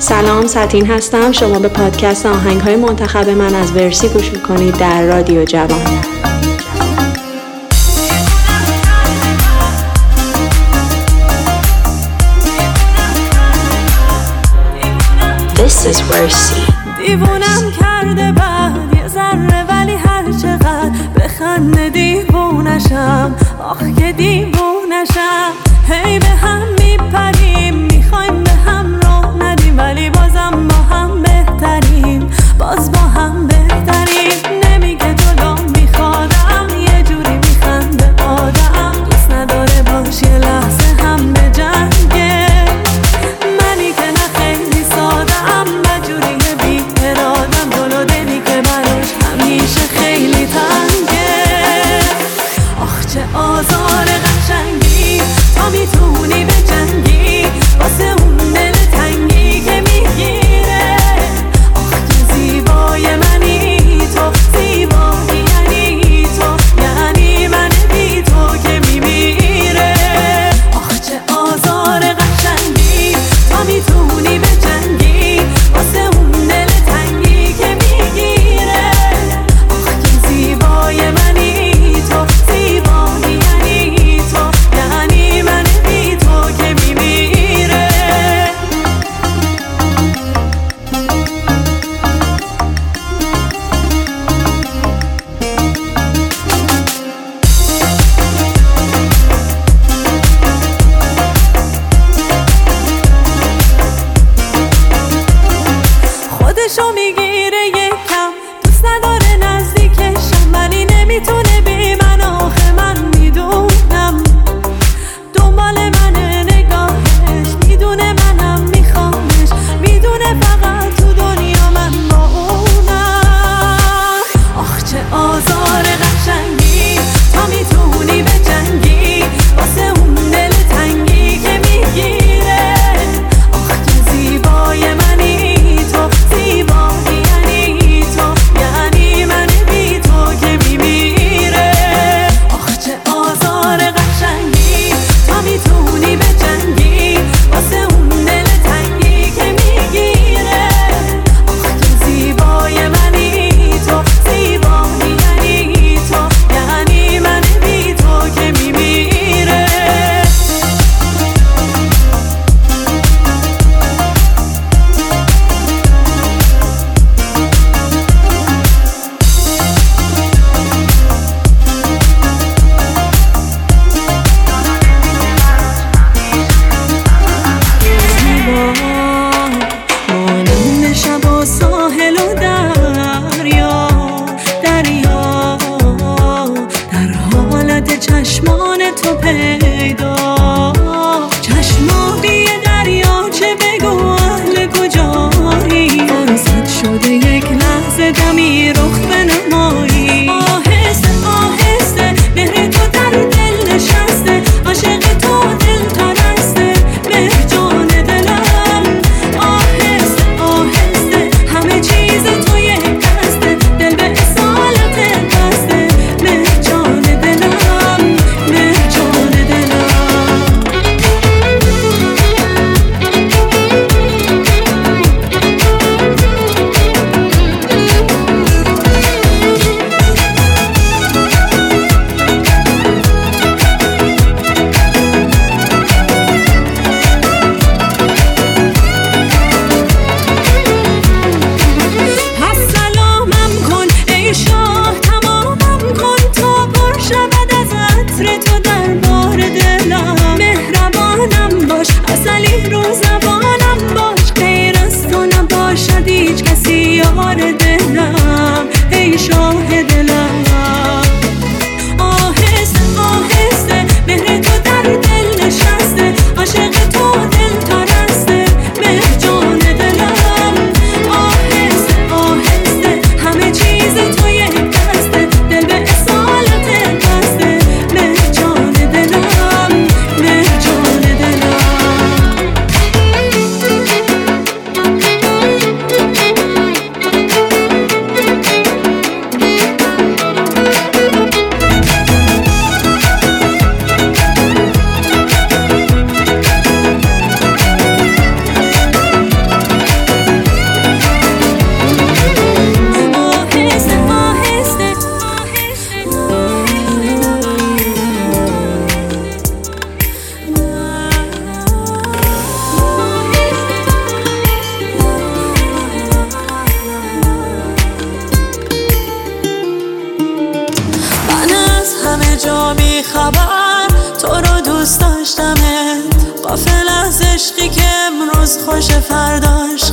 سلام ساتین هستم. شما به پادکست آهنگ های منتخب من از ورسی گوش می‌کنید در رادیو جوان. This is Versi. دیوونم کرده بعد یه ذره ولی هر چقدر بخنده دیوونشم. آخ که دیوونشم. هی به هم میپریم Baz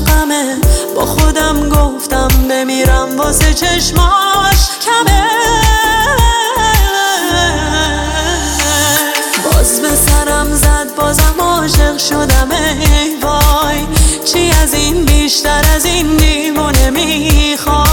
غمه با خودم گفتم بمیرم واسه چشماش. کمه. باز به سرم زد بازم عاشق شدم. ای وای چی از این بیشتر از این دیوونه می‌خوای؟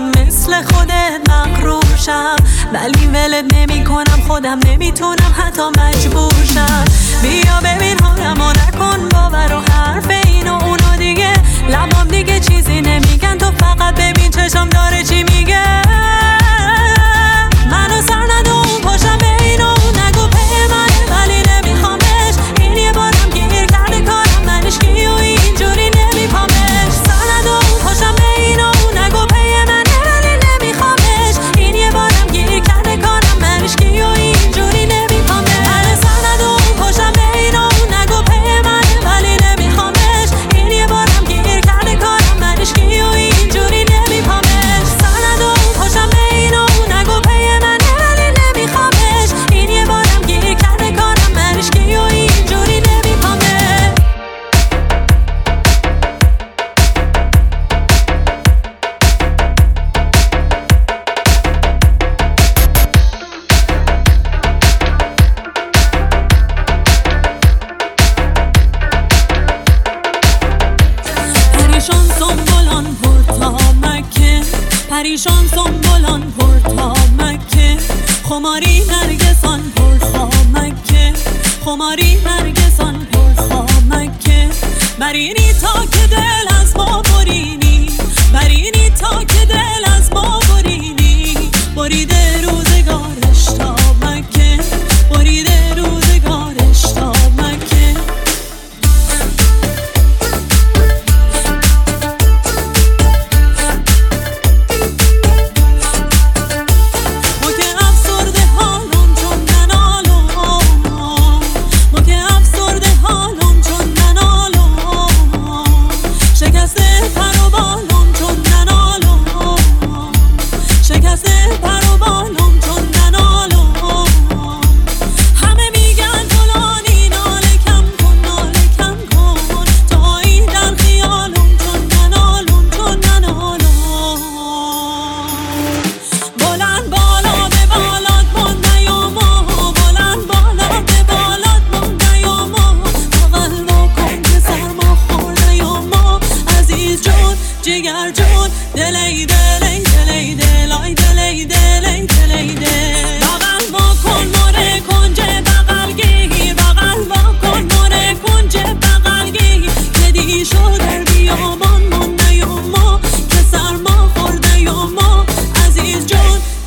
کن مثل خودت مقروشم ولی ولت نمی کنم خودم نمی‌تونم حتی مجبورشم بیا ببین حالمو نکن باور و حرف این و اونو دیگه. لبام دیگه چیزی نمیگن تو فقط ببین چشم داره چی میگه. برینی تا که دل از ما برینی برینی تا که دل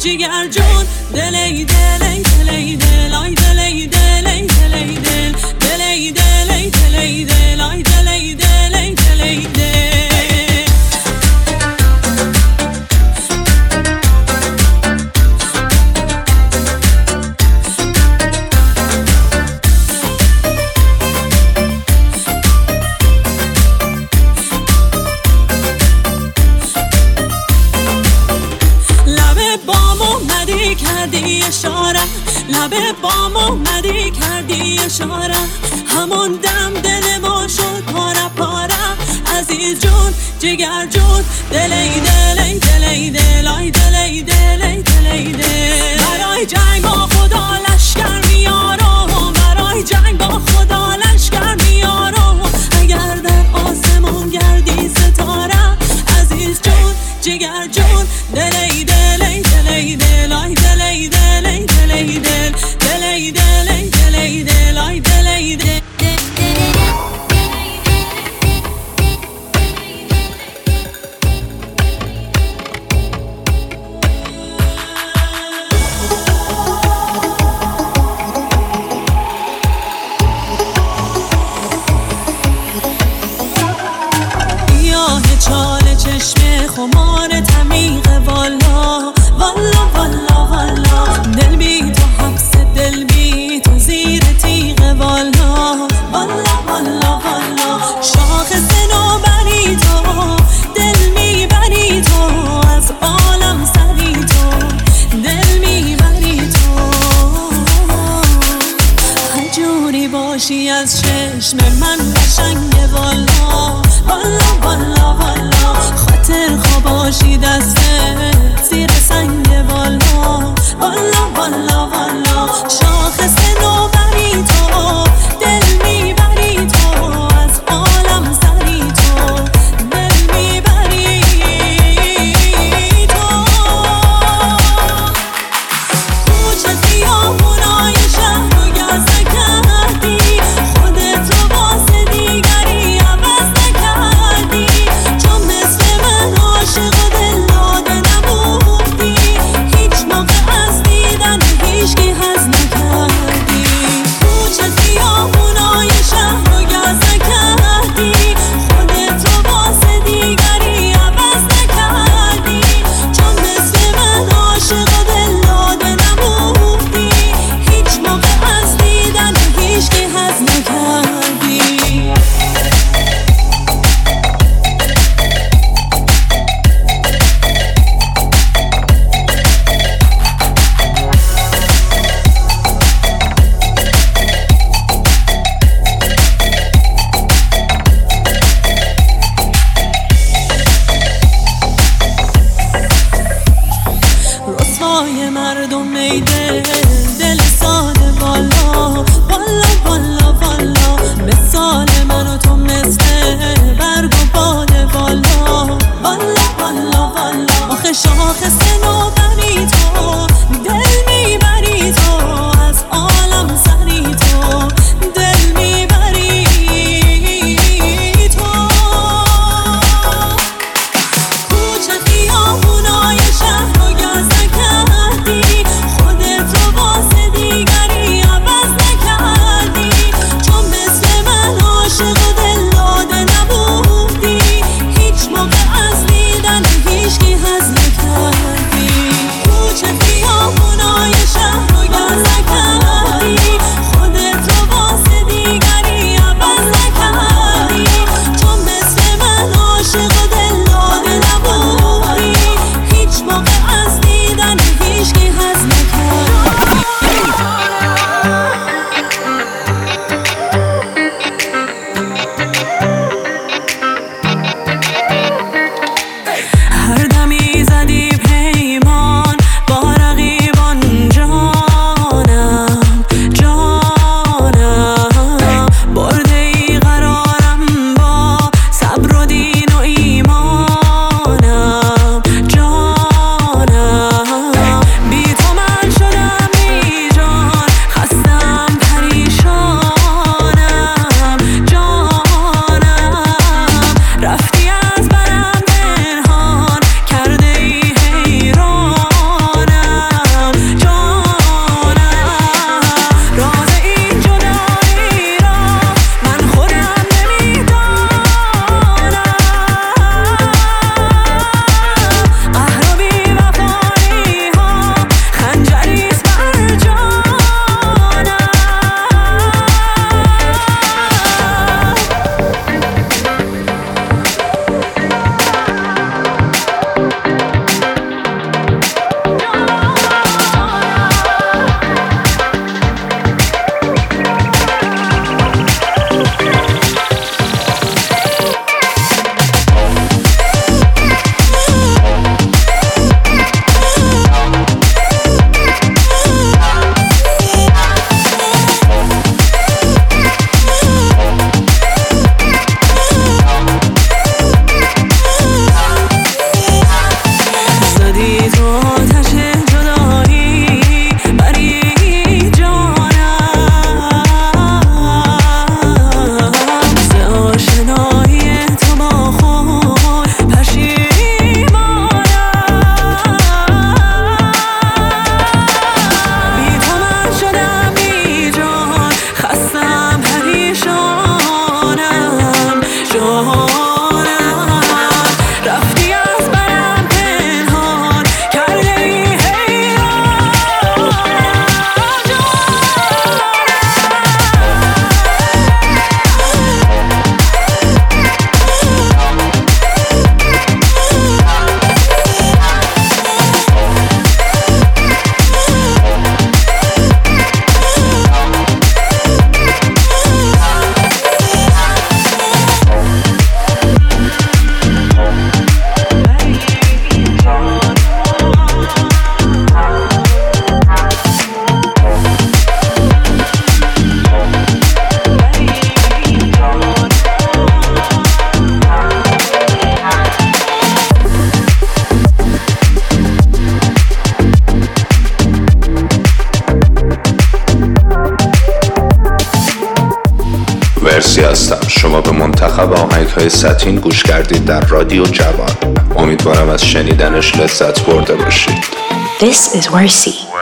جگر جون دلی دلی دلی دلی. عجوز دلي دلي دلي دلي. چال چشم خمار تمیق والا. والا والا والا. دل بی تو حبس دل بی تو زیر تیغ والا. والا والا والا. شاخ بری تو دل می‌بری تو از عالم سری تو. دل می‌بری تو. هجوری باشی از چشم من قشنگ والا. والا والا والا خاطر خواباشی دست زیر سنگ والا والا والا والا والا آخه شاخص نوبری تو. هستم. شما به منتخب آهنگ های سطین گوش کردید در رادیو جوان. امیدوارم از شنیدنش لذت برده باشید. This is Worcy.